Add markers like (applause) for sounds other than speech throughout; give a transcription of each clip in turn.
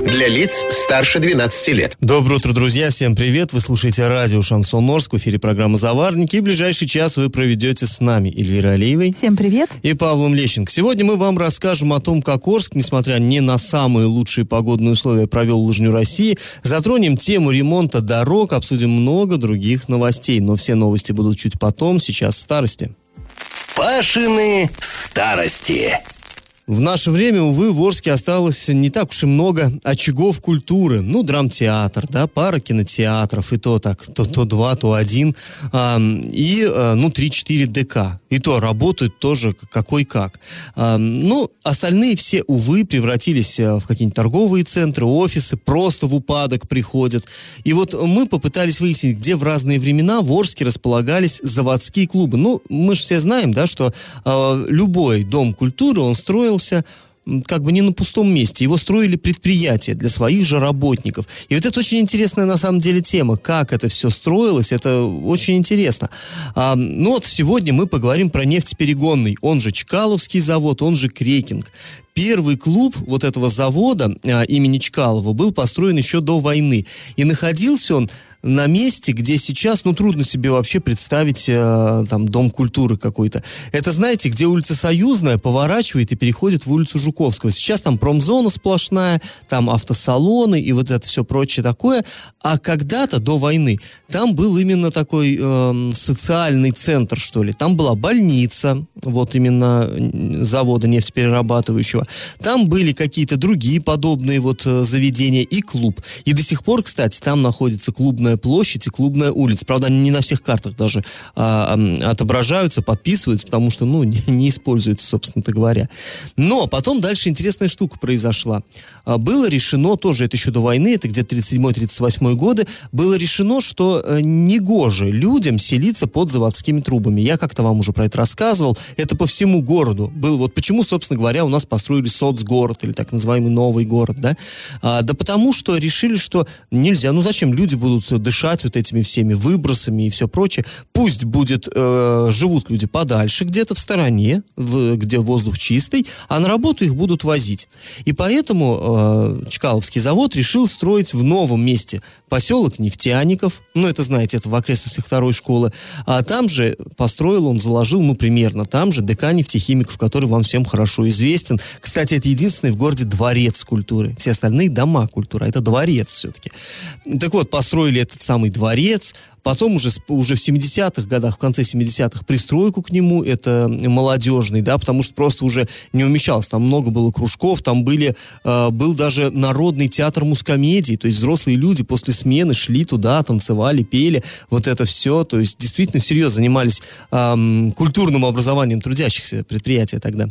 Для лиц старше 12 лет. Доброе утро, друзья. Всем привет. Вы слушаете радио «Шансон Орск». В эфире программа «Заварники». И ближайший час вы проведете с нами Эльвирой Алиевой. Всем привет. И Павлом Лещенко. Сегодня мы вам расскажем о том, как Орск, несмотря не на самые лучшие погодные условия, провел лыжню России. Затронем тему ремонта дорог, обсудим много других новостей. Но все новости будут чуть потом, сейчас старости. Пашины старости. В наше время, увы, в Орске осталось не так уж и много очагов культуры. Ну, драмтеатр, да, пара кинотеатров, и то так, то, то два, то один, а, и, а, ну, три-четыре ДК. И то работают тоже какой как. А, ну, остальные все, увы, превратились в какие-нибудь торговые центры, офисы, просто в упадок приходят. И вот мы попытались выяснить, где в разные времена в Орске располагались заводские клубы. Ну, мы же все знаем, да, что а, любой дом культуры, он строил строился как бы не на пустом месте. Его строили предприятия для своих же работников. И вот это очень интересная на самом деле тема. Как это все строилось, это очень интересно. А, ну вот сегодня мы поговорим про нефтеперегонный. Он же Чкаловский завод, он же Крекинг. Первый клуб вот этого завода а, имени Чкалова был построен еще до войны. И находился он на месте, где сейчас, ну, трудно себе вообще представить э, там дом культуры какой-то. Это, знаете, где улица Союзная поворачивает и переходит в улицу Жуковского. Сейчас там промзона сплошная, там автосалоны и вот это все прочее такое. А когда-то, до войны, там был именно такой э, социальный центр, что ли. Там была больница, вот именно завода нефтеперерабатывающего. Там были какие-то другие подобные вот э, заведения и клуб. И до сих пор, кстати, там находится клубная площадь и клубная улица. Правда, они не на всех картах даже а, отображаются, подписываются, потому что, ну, (laughs) не, не используются, собственно говоря. Но потом дальше интересная штука произошла. А, было решено, тоже это еще до войны, это где-то 37-38 годы, было решено, что э, негоже людям селиться под заводскими трубами. Я как-то вам уже про это рассказывал. Это по всему городу. Был вот почему, собственно говоря, у нас построили соцгород или так называемый новый город, да? А, да потому что решили, что нельзя. Ну зачем люди будут дышать вот этими всеми выбросами и все прочее. Пусть будет, э, живут люди подальше, где-то в стороне, в, где воздух чистый, а на работу их будут возить. И поэтому э, Чкаловский завод решил строить в новом месте поселок нефтяников, ну, это, знаете, это в окрестностях второй школы, а там же построил он, заложил, ну, примерно, там же ДК нефтехимиков, который вам всем хорошо известен. Кстати, это единственный в городе дворец культуры. Все остальные дома культуры, а это дворец все-таки. Так вот, построили этот самый дворец, потом уже, уже в 70-х годах, в конце 70-х пристройку к нему, это молодежный, да, потому что просто уже не умещалось, там много было кружков, там были, э, был даже народный театр мускомедии, то есть взрослые люди после смены шли туда, танцевали, пели, вот это все, то есть действительно всерьез занимались э, культурным образованием трудящихся предприятия тогда.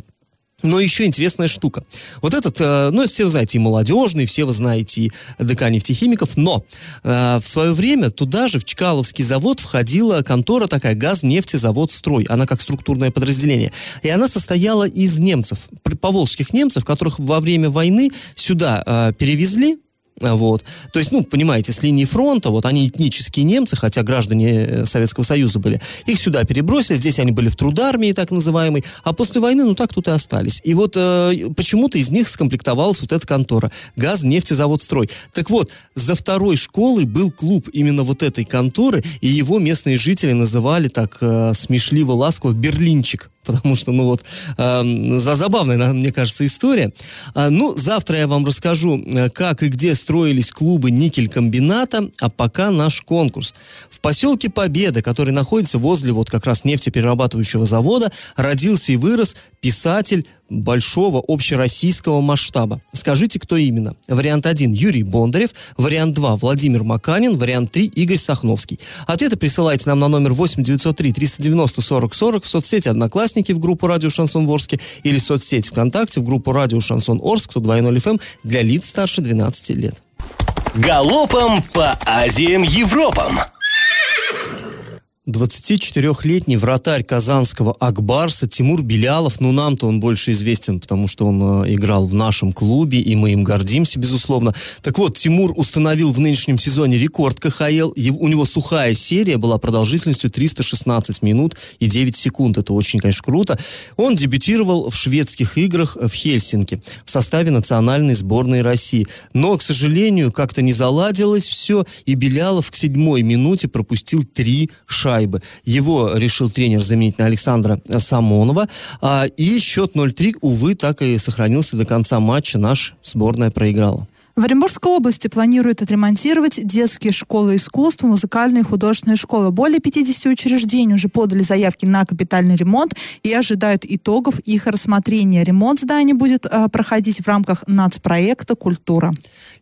Но еще интересная штука. Вот этот, э, ну, все вы знаете, и молодежный, все вы знаете и ДК нефтехимиков, но э, в свое время туда же, в Чкаловский завод, входила контора такая, газ-нефтезавод «Строй». Она как структурное подразделение. И она состояла из немцев, поволжских немцев, которых во время войны сюда э, перевезли, вот. То есть, ну, понимаете, с линии фронта, вот они этнические немцы, хотя граждане э, Советского Союза были, их сюда перебросили, здесь они были в трудармии, так называемой, а после войны, ну, так тут и остались. И вот э, почему-то из них скомплектовалась вот эта контора. Газ, нефтезавод, строй. Так вот, за второй школой был клуб именно вот этой конторы, и его местные жители называли так э, смешливо, ласково «Берлинчик» потому что, ну вот, э, за забавная, мне кажется, история. А, ну, завтра я вам расскажу, э, как и где строились клубы никель-комбината, а пока наш конкурс. В поселке Победа, который находится возле вот как раз нефтеперерабатывающего завода, родился и вырос писатель большого общероссийского масштаба. Скажите, кто именно? Вариант 1 – Юрий Бондарев, вариант 2 – Владимир Маканин, вариант 3 – Игорь Сахновский. Ответы присылайте нам на номер 8 903 390 40 40 в соцсети «Одноклассники» в группу «Радио Шансон Ворске» или в соцсети ВКонтакте в группу «Радио Шансон Орск» 102.0 FM эм для лиц старше 12 лет. Галопом по Азиям Европам! 24-летний вратарь казанского Акбарса Тимур Белялов, ну нам-то он больше известен, потому что он э, играл в нашем клубе, и мы им гордимся, безусловно. Так вот, Тимур установил в нынешнем сезоне рекорд КХЛ. У него сухая серия была продолжительностью 316 минут и 9 секунд. Это очень, конечно, круто. Он дебютировал в шведских играх в Хельсинки в составе национальной сборной России. Но, к сожалению, как-то не заладилось все, и Белялов к седьмой минуте пропустил три шайбы шайбы. Его решил тренер заменить на Александра Самонова. А, и счет 0-3, увы, так и сохранился до конца матча. Наш сборная проиграла. В Оренбургской области планируют отремонтировать детские школы искусств, музыкальные и художественные школы. Более 50 учреждений уже подали заявки на капитальный ремонт и ожидают итогов их рассмотрения. Ремонт здания будет э, проходить в рамках нацпроекта «Культура».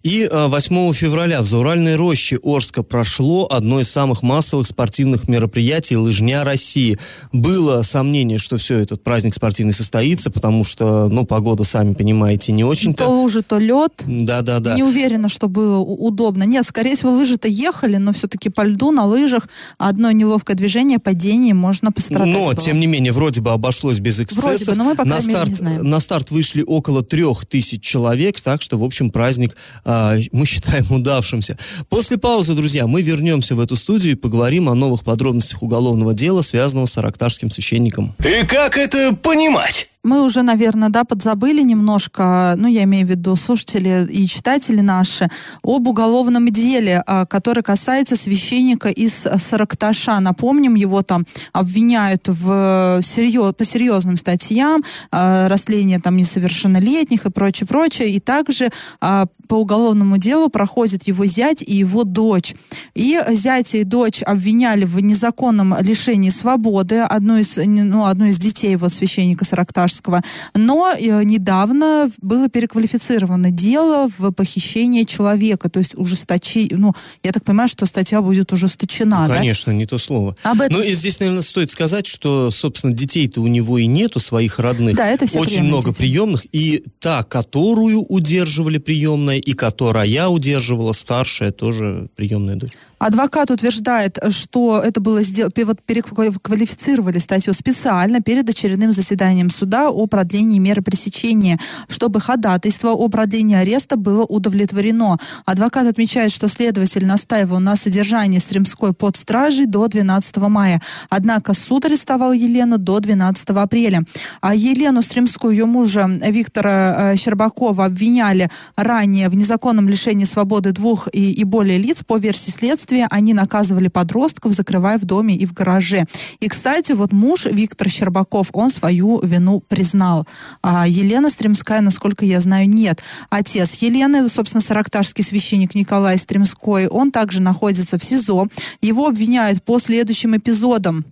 И 8 э, февраля в Зауральной роще Орска прошло одно из самых массовых спортивных мероприятий «Лыжня России». Было сомнение, что все этот праздник спортивный состоится, потому что, ну, погода, сами понимаете, не очень-то. То лужи, то лед. Да-да-да да. Не уверена, что было удобно. Нет, скорее всего, лыжи-то ехали, но все-таки по льду на лыжах одно неловкое движение, падение, можно пострадать. Но, было. тем не менее, вроде бы обошлось без эксцессов. Вроде бы, но мы пока на старт, не знаем. На старт вышли около трех тысяч человек, так что, в общем, праздник э, мы считаем удавшимся. После паузы, друзья, мы вернемся в эту студию и поговорим о новых подробностях уголовного дела, связанного с арактарским священником. И как это понимать? Мы уже, наверное, да, подзабыли немножко, ну, я имею в виду слушатели и читатели наши, об уголовном деле, а, которое касается священника из Саракташа. Напомним, его там обвиняют в серьез, по серьезным статьям, а, растление там несовершеннолетних и прочее, прочее. И также а, по уголовному делу проходит его зять и его дочь. И зять и дочь обвиняли в незаконном лишении свободы одну из, ну, одну из детей его священника Саракташ Чайковского. Но э, недавно было переквалифицировано дело в похищение человека, то есть ужесточение, ну, я так понимаю, что статья будет ужесточена, ну, да? Конечно, не то слово. Об этом... Ну, и здесь, наверное, стоит сказать, что, собственно, детей-то у него и нету, своих родных. Да, это все Очень много дети. приемных, и та, которую удерживали приемная, и которая удерживала старшая, тоже приемная дочь. Адвокат утверждает, что это было сделано, вот переквалифицировали статью специально перед очередным заседанием суда о продлении меры пресечения, чтобы ходатайство о продлении ареста было удовлетворено. Адвокат отмечает, что следователь настаивал на содержании Стремской под стражей до 12 мая. Однако суд арестовал Елену до 12 апреля. А Елену Стремскую, ее мужа Виктора э, Щербакова обвиняли ранее в незаконном лишении свободы двух и, и более лиц по версии следствия они наказывали подростков, закрывая в доме и в гараже. И, кстати, вот муж Виктор Щербаков, он свою вину признал. А Елена Стремская, насколько я знаю, нет. Отец Елены, собственно, саракташский священник Николай Стремской, он также находится в СИЗО. Его обвиняют по следующим эпизодам.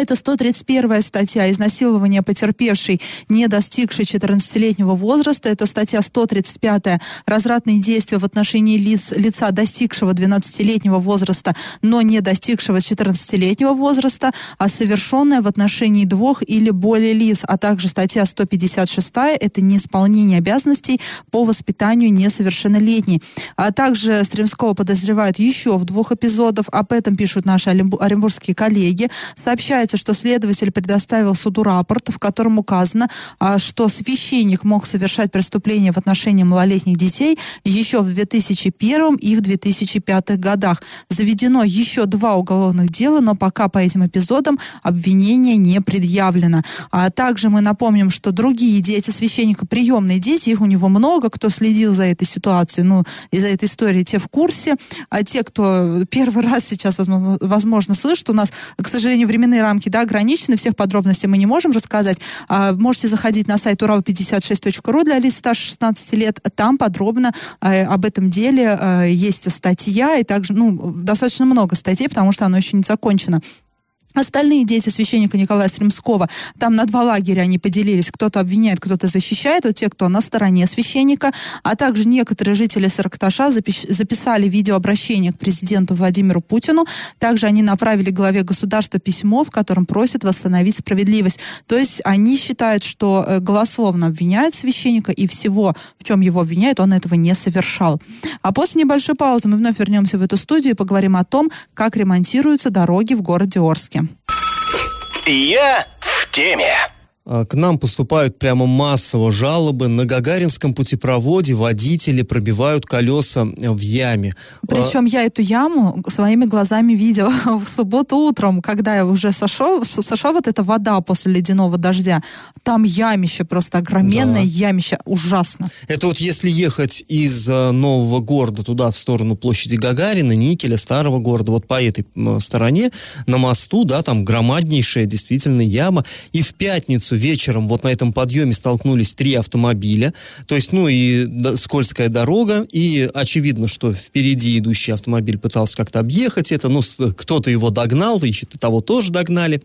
Это 131 статья «Изнасилование потерпевшей, не достигшей 14-летнего возраста». Это статья 135 «Развратные действия в отношении лиц, лица, достигшего 12-летнего возраста, но не достигшего 14-летнего возраста, а совершенное в отношении двух или более лиц». А также статья 156 «Это неисполнение обязанностей по воспитанию несовершеннолетней». А также Стремского подозревают еще в двух эпизодах. Об этом пишут наши оренбургские коллеги. Сообщают Сообщается, что следователь предоставил суду рапорт, в котором указано, а, что священник мог совершать преступления в отношении малолетних детей еще в 2001 и в 2005 годах. Заведено еще два уголовных дела, но пока по этим эпизодам обвинение не предъявлено. А также мы напомним, что другие дети священника, приемные дети, их у него много, кто следил за этой ситуацией, ну, и за этой историей, те в курсе. А те, кто первый раз сейчас, возможно, слышит, у нас, к сожалению, временные рамки да, ограничены, всех подробностей мы не можем рассказать. А, можете заходить на сайт урал56.ру для лиц старше 16 лет. Там подробно а, об этом деле а, есть статья, и также ну, достаточно много статей, потому что оно еще не закончено. Остальные дети священника Николая Стремского, там на два лагеря они поделились, кто-то обвиняет, кто-то защищает, вот те, кто на стороне священника, а также некоторые жители Саркташа записали видеообращение к президенту Владимиру Путину, также они направили главе государства письмо, в котором просят восстановить справедливость. То есть они считают, что э, голословно обвиняют священника, и всего, в чем его обвиняют, он этого не совершал. А после небольшой паузы мы вновь вернемся в эту студию и поговорим о том, как ремонтируются дороги в городе Орске. Я в теме. А, к нам поступают прямо массово жалобы. На Гагаринском путепроводе водители пробивают колеса в яме. Причем я эту яму своими глазами видела (laughs) в субботу утром, когда уже сошел, сошла вот эта вода после ледяного дождя. Там ямище, просто огроменное да. ямище. Ужасно. Это вот если ехать из э, нового города туда, в сторону площади Гагарина, Никеля, старого города, вот по этой стороне, на мосту, да, там громаднейшая действительно яма. И в пятницу вечером вот на этом подъеме столкнулись три автомобиля. То есть, ну и скользкая дорога, и очевидно, что впереди идущий автомобиль пытался как-то объехать это, ну, кто-то его догнал, и того тоже догнали.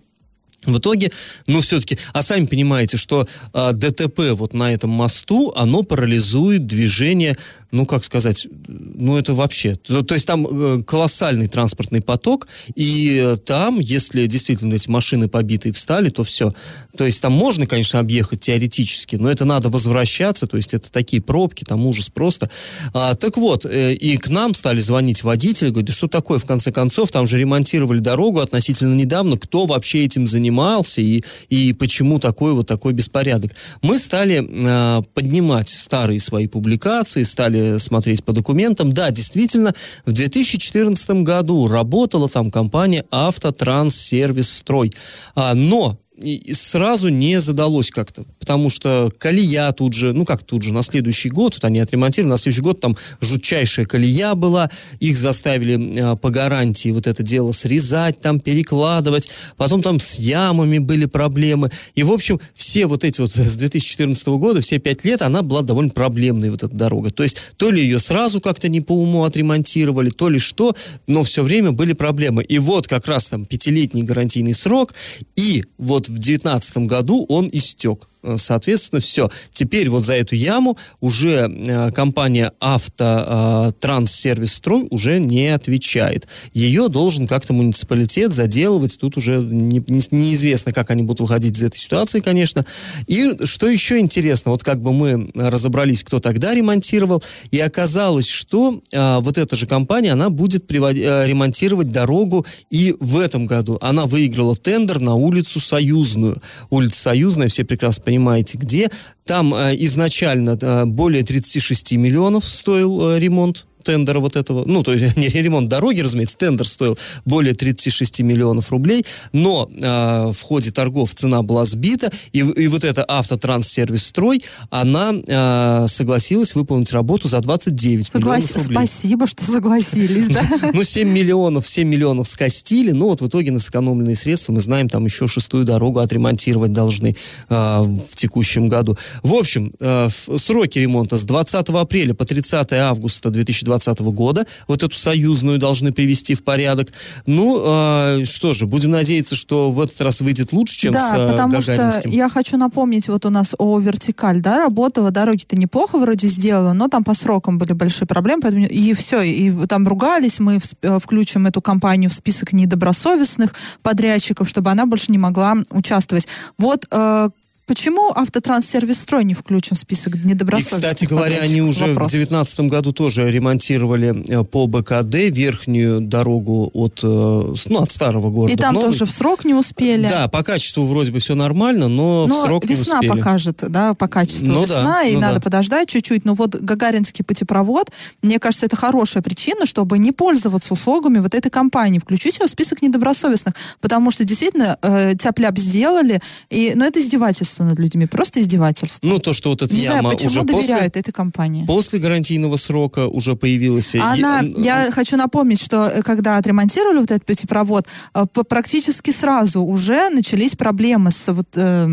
В итоге, ну, все-таки, а сами понимаете, что э, ДТП вот на этом мосту, оно парализует движение ну, как сказать, ну, это вообще... То, то есть там э, колоссальный транспортный поток, и э, там, если действительно эти машины побитые встали, то все. То есть там можно, конечно, объехать теоретически, но это надо возвращаться, то есть это такие пробки, там ужас просто. А, так вот, э, и к нам стали звонить водители, говорят, да что такое, в конце концов, там же ремонтировали дорогу относительно недавно, кто вообще этим занимался и, и почему такой вот такой беспорядок. Мы стали э, поднимать старые свои публикации, стали смотреть по документам, да, действительно, в 2014 году работала там компания «Автотранссервис Строй». А, но и сразу не задалось как-то, потому что колея тут же, ну как тут же, на следующий год, вот они отремонтировали, на следующий год там жутчайшая колея была, их заставили э, по гарантии вот это дело срезать, там перекладывать, потом там с ямами были проблемы, и в общем все вот эти вот с 2014 года, все пять лет она была довольно проблемной вот эта дорога, то есть то ли ее сразу как-то не по уму отремонтировали, то ли что, но все время были проблемы, и вот как раз там пятилетний гарантийный срок, и вот в 2019 году он истек. Э, соответственно, все. Теперь вот за эту яму уже э, компания Автотранссервис э, уже не отвечает. Ее должен как-то муниципалитет заделывать. Тут уже не, не, неизвестно, как они будут выходить из этой ситуации, конечно. И что еще интересно, вот как бы мы разобрались, кто тогда ремонтировал, и оказалось, что э, вот эта же компания, она будет привод, э, ремонтировать дорогу и в этом году. Она выиграла тендер на улицу Союзную. Улица Союзная, все прекрасно понимают, понимаете где. Там э, изначально э, более 36 миллионов стоил э, ремонт тендера вот этого, ну, то есть (laughs) не ремонт дороги, разумеется, тендер стоил более 36 миллионов рублей, но э, в ходе торгов цена была сбита, и, и вот эта автотранссервис строй, она э, согласилась выполнить работу за 29 Соглас... миллионов рублей. Спасибо, что согласились, да? (laughs) Ну, 7 миллионов, 7 миллионов скостили, но вот в итоге на сэкономленные средства, мы знаем, там еще шестую дорогу отремонтировать должны э, в текущем году. В общем, э, сроки ремонта с 20 апреля по 30 августа 2020 2020 года. Вот эту союзную должны привести в порядок. Ну, э, что же, будем надеяться, что в этот раз выйдет лучше, чем да, с э, потому что я хочу напомнить, вот у нас о вертикаль, да, работала, дороги-то неплохо вроде сделала, но там по срокам были большие проблемы, поэтому и все, и там ругались, мы в, включим эту компанию в список недобросовестных подрядчиков, чтобы она больше не могла участвовать. Вот э, Почему автотранссервис строй не включен в список недобросовестных? И, кстати говоря, они уже Вопрос. в 2019 году тоже ремонтировали э, по БКД верхнюю дорогу от, э, ну, от старого города. И там тоже в срок не успели. Да, по качеству вроде бы все нормально, но, но в срок не успели. весна покажет, да, по качеству ну, весна, да, и ну, надо да. подождать чуть-чуть. Но вот Гагаринский путепровод, мне кажется, это хорошая причина, чтобы не пользоваться услугами вот этой компании. Включить ее в список недобросовестных, потому что действительно э, тяп-ляп сделали, и, но ну, это издевательство издевательство над людьми, просто издевательство. Ну, то, что вот эта Не яма знаю, почему уже доверяют после, этой компании. После гарантийного срока уже появилась... Она, я, я хочу напомнить, что э, когда отремонтировали вот этот путепровод, э, практически сразу уже начались проблемы с вот... Э,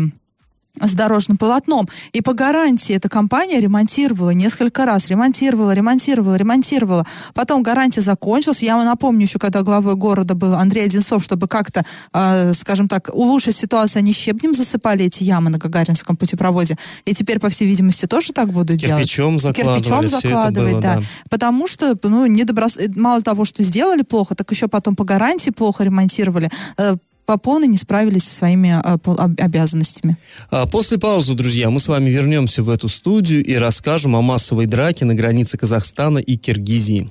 с дорожным полотном. И по гарантии эта компания ремонтировала несколько раз. Ремонтировала, ремонтировала, ремонтировала. Потом гарантия закончилась. Я вам напомню еще, когда главой города был Андрей Одинцов, чтобы как-то, э, скажем так, улучшить ситуацию, они щебнем засыпали эти ямы на Гагаринском путепроводе. И теперь, по всей видимости, тоже так будут Кирпичом делать. закладывали, Кирпичом закладывать, да. да. Потому что, ну, недоброс... мало того, что сделали плохо, так еще потом по гарантии плохо ремонтировали. Э, по полной не справились со своими об- обязанностями. А после паузы, друзья, мы с вами вернемся в эту студию и расскажем о массовой драке на границе Казахстана и Киргизии.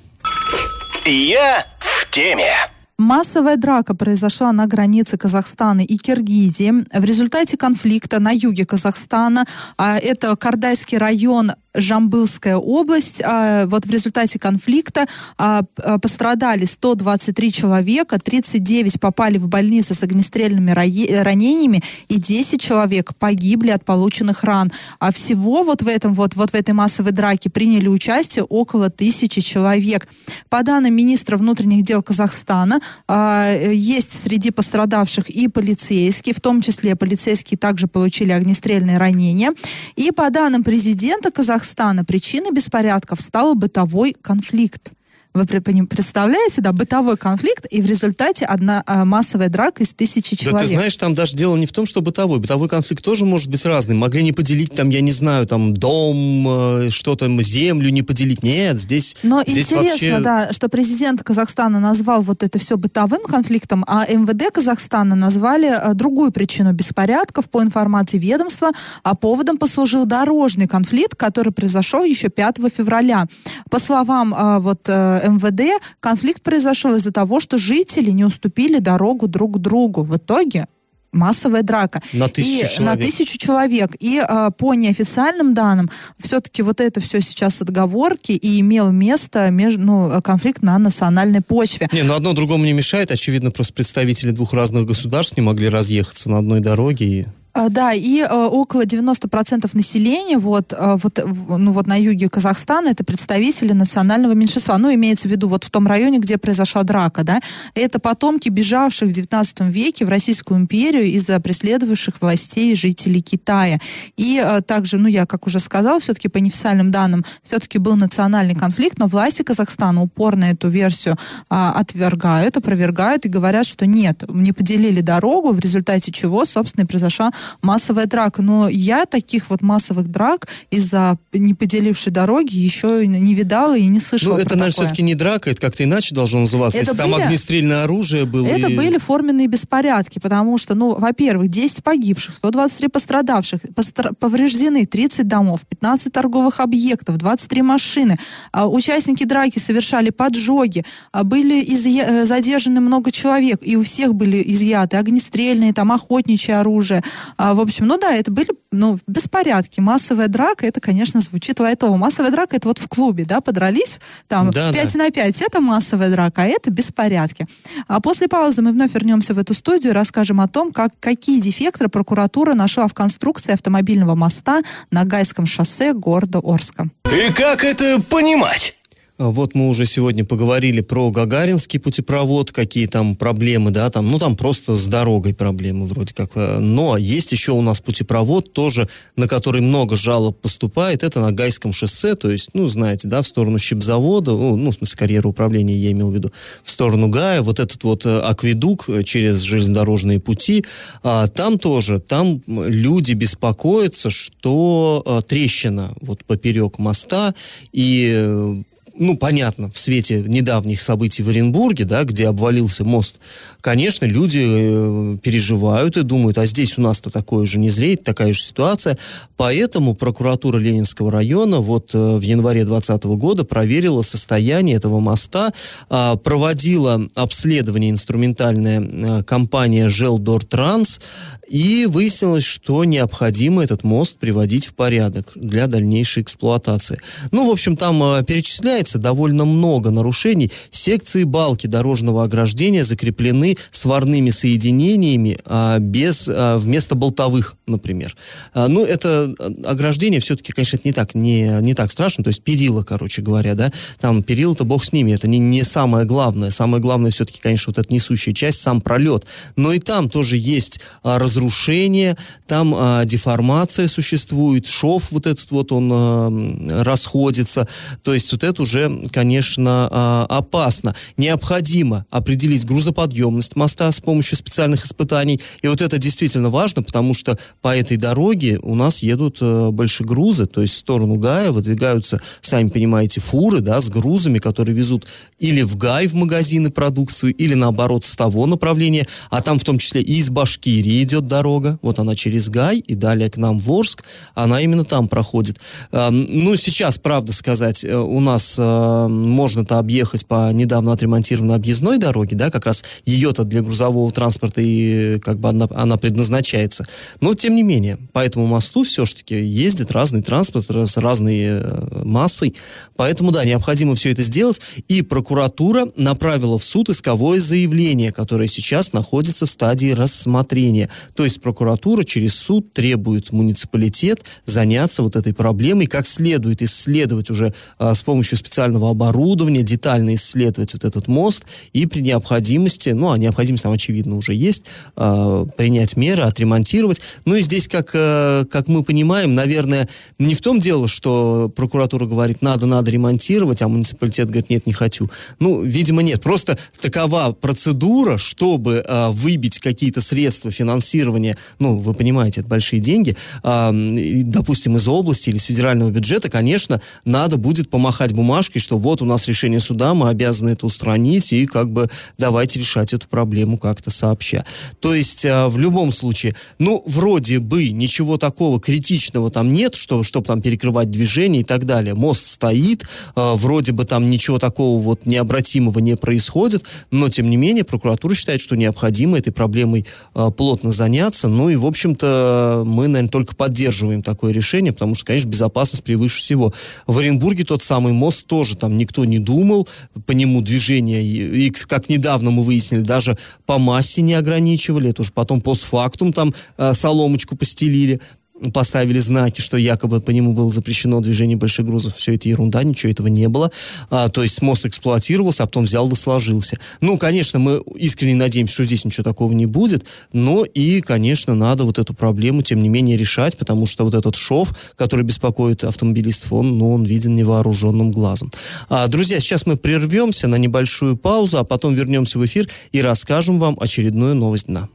Я в теме. Массовая драка произошла на границе Казахстана и Киргизии. В результате конфликта на юге Казахстана, а, это Кардайский район, Жамбылская область, а, вот в результате конфликта а, а, пострадали 123 человека, 39 попали в больницы с огнестрельными рае- ранениями и 10 человек погибли от полученных ран. А всего вот в этом вот, вот в этой массовой драке приняли участие около тысячи человек. По данным министра внутренних дел Казахстана, э, есть среди пострадавших и полицейские, в том числе полицейские также получили огнестрельные ранения. И по данным президента Казахстана, причиной беспорядков стал бытовой конфликт. Вы представляете, да, бытовой конфликт, и в результате одна а, массовая драка из тысячи Да человек. ты знаешь, там даже дело не в том, что бытовой. Бытовой конфликт тоже может быть разный. Могли не поделить там, я не знаю, там дом, э, что там, землю не поделить. Нет, здесь, Но здесь интересно, вообще... да, что президент Казахстана назвал вот это все бытовым конфликтом, а МВД Казахстана назвали э, другую причину беспорядков. По информации ведомства, а поводом послужил дорожный конфликт, который произошел еще 5 февраля. По словам э, вот э, МВД, конфликт произошел из-за того, что жители не уступили дорогу друг другу. В итоге массовая драка. На тысячу и, человек. На тысячу человек. И э, по неофициальным данным, все-таки вот это все сейчас отговорки и имел место между, ну, конфликт на национальной почве. Не, ну одно другому не мешает. Очевидно, просто представители двух разных государств не могли разъехаться на одной дороге. И... А, Да, и э, около 90% населения вот, э, вот, ну, вот на юге Казахстана это представители национального меньшинства. Ну, имеется в виду вот в том районе, где произошла драка, да. Это потомки бежавших в 19 веке в Российскую империю из-за преследовавших властей жителей Китая. И э, также, ну, я, как уже сказала, все-таки по неофициальным данным, все-таки был национальный конфликт, но власти Казахстана упорно эту версию а, отвергают, опровергают и говорят, что нет, не поделили дорогу, в результате чего, собственно, и произошла массовая драка. Но я таких вот массовых драк из-за не поделившей дороги еще не видала и не слышала Ну, это, наверное, все-таки не драка, это как-то иначе должно называться. Это Если там были- огнестрельное оружие было... Это и- были форменные беспорядки, потому что, ну, во-первых, 10 погибших, 123 пострадавших, постра- повреждены 30 домов, 15 торговых объектов, 23 машины. А, участники драки совершали поджоги, а, были изъя- э, задержаны много человек, и у всех были изъяты огнестрельные, там, охотничье оружие. А, в общем, ну да, это были, ну, беспорядки. Массовая драка, это, конечно, звучит лайтово. Массовая драка, это вот в клубе, да, подрались, там, Да, 5 да. на 5, это массовая драка, а это беспорядки. А после паузы мы вновь вернемся в эту студию и расскажем о том, как, какие дефекты прокуратура нашла в конструкции автомобильного моста на Гайском шоссе города Орска. И как это понимать? А Вот мы уже сегодня поговорили про Гагаринский путепровод, какие там проблемы, да, там, ну там просто с дорогой проблемы вроде как. э, Но есть еще у нас путепровод тоже, на который много жалоб поступает, это на Гайском шоссе, то есть, ну, знаете, да, в сторону щипзавода, ну, в смысле, карьеры управления я имел в виду, в сторону Гая, вот этот вот э, акведук э, через железнодорожные пути, а, там тоже, там люди беспокоятся, что э, трещина вот поперек моста, и ну, понятно, в свете недавних событий в Оренбурге, да, где обвалился мост, конечно, люди э, переживают и думают, а здесь у нас-то такое же не зреет, такая же ситуация. Поэтому прокуратура Ленинского района вот э, в январе 2020 года проверила состояние этого моста, а, проводила обследование инструментальная э, компания Желдор Транс, и выяснилось, что необходимо этот мост приводить в порядок для дальнейшей эксплуатации. Ну, в общем, там перечисляется выявляется довольно много нарушений. Секции балки дорожного ограждения закреплены сварными соединениями а, без, а, вместо болтовых, например. А, ну, это ограждение все-таки, конечно, не так, не, не так страшно, то есть перила, короче говоря, да, там перила-то бог с ними, это не, не самое главное. Самое главное все-таки, конечно, вот эта несущая часть, сам пролет. Но и там тоже есть а, разрушение, там а, деформация существует, шов вот этот вот он а, расходится. То есть вот это уже, конечно, а, опасно. Необходимо определить грузоподъемность моста с помощью специальных испытаний. И вот это действительно важно, потому что по этой дороге у нас едут а, большегрузы, то есть в сторону Гая выдвигаются, сами понимаете, фуры, да, с грузами, которые везут или в Гай в магазины продукцию, или наоборот с того направления, а там в том числе и из Башкирии идет дорога, вот она через Гай и далее к нам в Орск, она именно там проходит. Ну, сейчас, правда сказать, э, у нас э, можно-то объехать по недавно отремонтированной объездной дороге, да, как раз ее-то для грузового транспорта и как бы она, она предназначается. Но, тем не менее, по этому мосту все-таки ездит разный транспорт с разной э, массой, поэтому, да, необходимо все это сделать, и прокуратура направила в суд исковое заявление, которое сейчас находится в стадии рассмотрения. То есть прокуратура через суд требует муниципалитет заняться вот этой проблемой, как следует исследовать уже а, с помощью специального оборудования, детально исследовать вот этот мост и при необходимости, ну, а необходимость там, очевидно, уже есть, а, принять меры, отремонтировать. Ну и здесь, как, а, как мы понимаем, наверное, не в том дело, что прокуратура говорит, надо, надо ремонтировать, а муниципалитет говорит, нет, не хочу. Ну, видимо, нет. Просто такова процедура, чтобы э, выбить какие-то средства финансирования, ну, вы понимаете, это большие деньги, э, допустим, из области или с федерального бюджета, конечно, надо будет помахать бумажкой, что вот у нас решение суда, мы обязаны это устранить, и как бы давайте решать эту проблему как-то сообща. То есть, э, в любом случае, ну, вроде бы ничего такого критичного там нет, что, чтобы там перекрывать движение и так далее. Мост стоит, э, вроде бы там ничего такого вот необратимого не происходит, но, тем не менее, прокуратура считает, что необходимо этой проблемой э, плотно заняться. Ну и, в общем-то, мы, наверное, только поддерживаем такое решение, потому что, конечно, безопасность превыше всего. В Оренбурге тот самый мост тоже там никто не думал, по нему движение, и, как недавно мы выяснили, даже по массе не ограничивали, это уже потом постфактум там э, соломочку постелили поставили знаки, что якобы по нему было запрещено движение больших грузов. Все это ерунда, ничего этого не было. А, то есть мост эксплуатировался, а потом взял да сложился. Ну, конечно, мы искренне надеемся, что здесь ничего такого не будет, но и, конечно, надо вот эту проблему, тем не менее, решать, потому что вот этот шов, который беспокоит автомобилистов, он, ну, он виден невооруженным глазом. А, друзья, сейчас мы прервемся на небольшую паузу, а потом вернемся в эфир и расскажем вам очередную новость дна.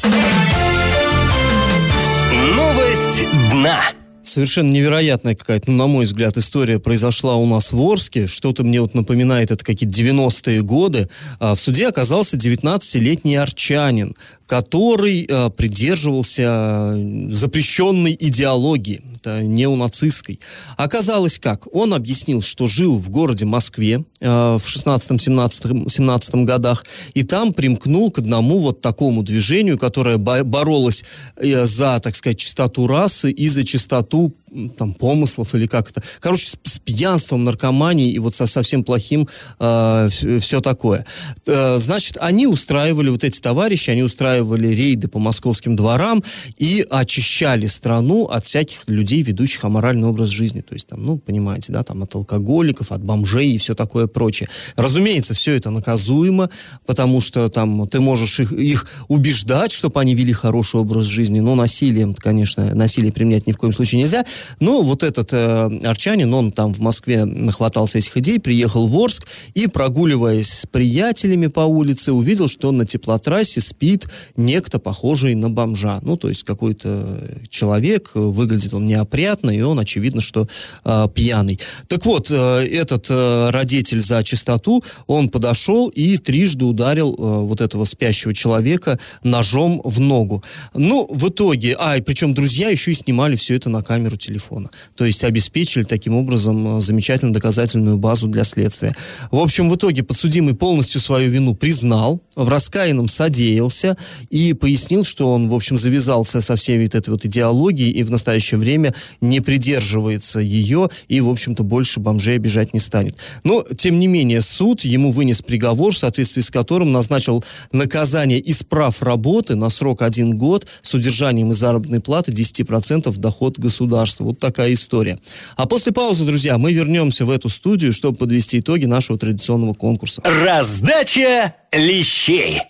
Новость дна. Совершенно невероятная какая-то, ну, на мой взгляд, история произошла у нас в Орске. Что-то мне вот напоминает, это какие-то 90-е годы. А, в суде оказался 19-летний арчанин, который а, придерживался запрещенной идеологии, это неонацистской. Оказалось как? Он объяснил, что жил в городе Москве а, в 16-17 годах, и там примкнул к одному вот такому движению, которое боролось э, за, так сказать, чистоту расы и за чистоту там, помыслов или как это. Короче, с, с пьянством, наркоманией и вот со совсем плохим э, все такое. Э, значит, они устраивали, вот эти товарищи, они устраивали рейды по московским дворам и очищали страну от всяких людей, ведущих аморальный образ жизни. То есть, там, ну, понимаете, да, там от алкоголиков, от бомжей и все такое прочее. Разумеется, все это наказуемо, потому что там ты можешь их, их убеждать, чтобы они вели хороший образ жизни, но насилием, конечно, насилие применять ни в коем случае нельзя. Но вот этот э, арчанин, он там в Москве нахватался этих идей, приехал в Орск и, прогуливаясь с приятелями по улице, увидел, что на теплотрассе спит некто, похожий на бомжа. Ну, то есть какой-то человек, выглядит он неопрятно, и он, очевидно, что э, пьяный. Так вот, э, этот э, родитель за чистоту, он подошел и трижды ударил э, вот этого спящего человека ножом в ногу. Ну, в итоге, а, и причем друзья еще и снимали все это на камеру телефона. То есть обеспечили таким образом замечательную доказательную базу для следствия. В общем, в итоге подсудимый полностью свою вину признал, в раскаянном содеялся и пояснил, что он, в общем, завязался со всей вот этой вот идеологией и в настоящее время не придерживается ее и, в общем-то, больше бомжей обижать не станет. Но, тем не менее, суд ему вынес приговор, в соответствии с которым назначил наказание из прав работы на срок один год с удержанием из заработной платы 10% доход государства. Вот такая история. А после паузы, друзья, мы вернемся в эту студию, чтобы подвести итоги нашего традиционного конкурса. Раздача лещей.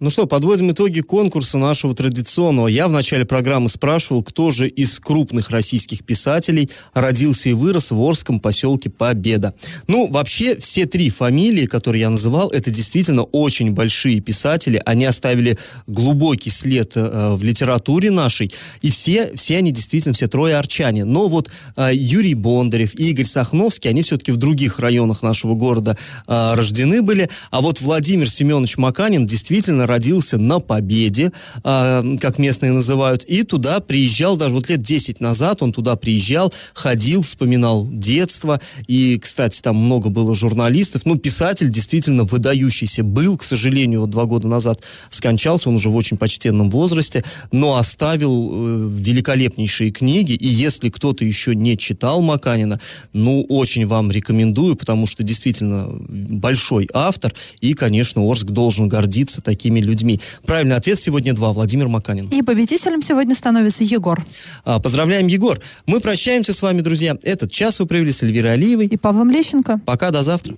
Ну что, подводим итоги конкурса нашего традиционного. Я в начале программы спрашивал, кто же из крупных российских писателей родился и вырос в Орском поселке Победа. Ну, вообще, все три фамилии, которые я называл, это действительно очень большие писатели. Они оставили глубокий след э, в литературе нашей. И все, все они действительно, все трое арчане. Но вот э, Юрий Бондарев и Игорь Сахновский, они все-таки в других районах нашего города э, рождены были. А вот Владимир Семенович Маканин действительно родился на Победе, э, как местные называют, и туда приезжал, даже вот лет 10 назад он туда приезжал, ходил, вспоминал детство, и, кстати, там много было журналистов, ну, писатель действительно выдающийся был, к сожалению, вот два года назад скончался, он уже в очень почтенном возрасте, но оставил э, великолепнейшие книги, и если кто-то еще не читал Маканина, ну, очень вам рекомендую, потому что действительно большой автор, и, конечно, Орск должен гордиться такими людьми. Правильный ответ сегодня два. Владимир Маканин. И победителем сегодня становится Егор. А, поздравляем, Егор. Мы прощаемся с вами, друзья. Этот час вы провели с Эльвирой Алиевой. И Павлом Лещенко. Пока, до завтра.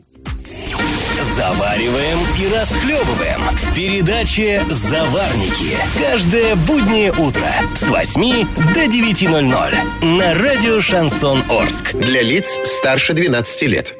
Завариваем и расхлебываем в передаче «Заварники». Каждое буднее утро с 8 до 9.00 на радио «Шансон Орск». Для лиц старше 12 лет.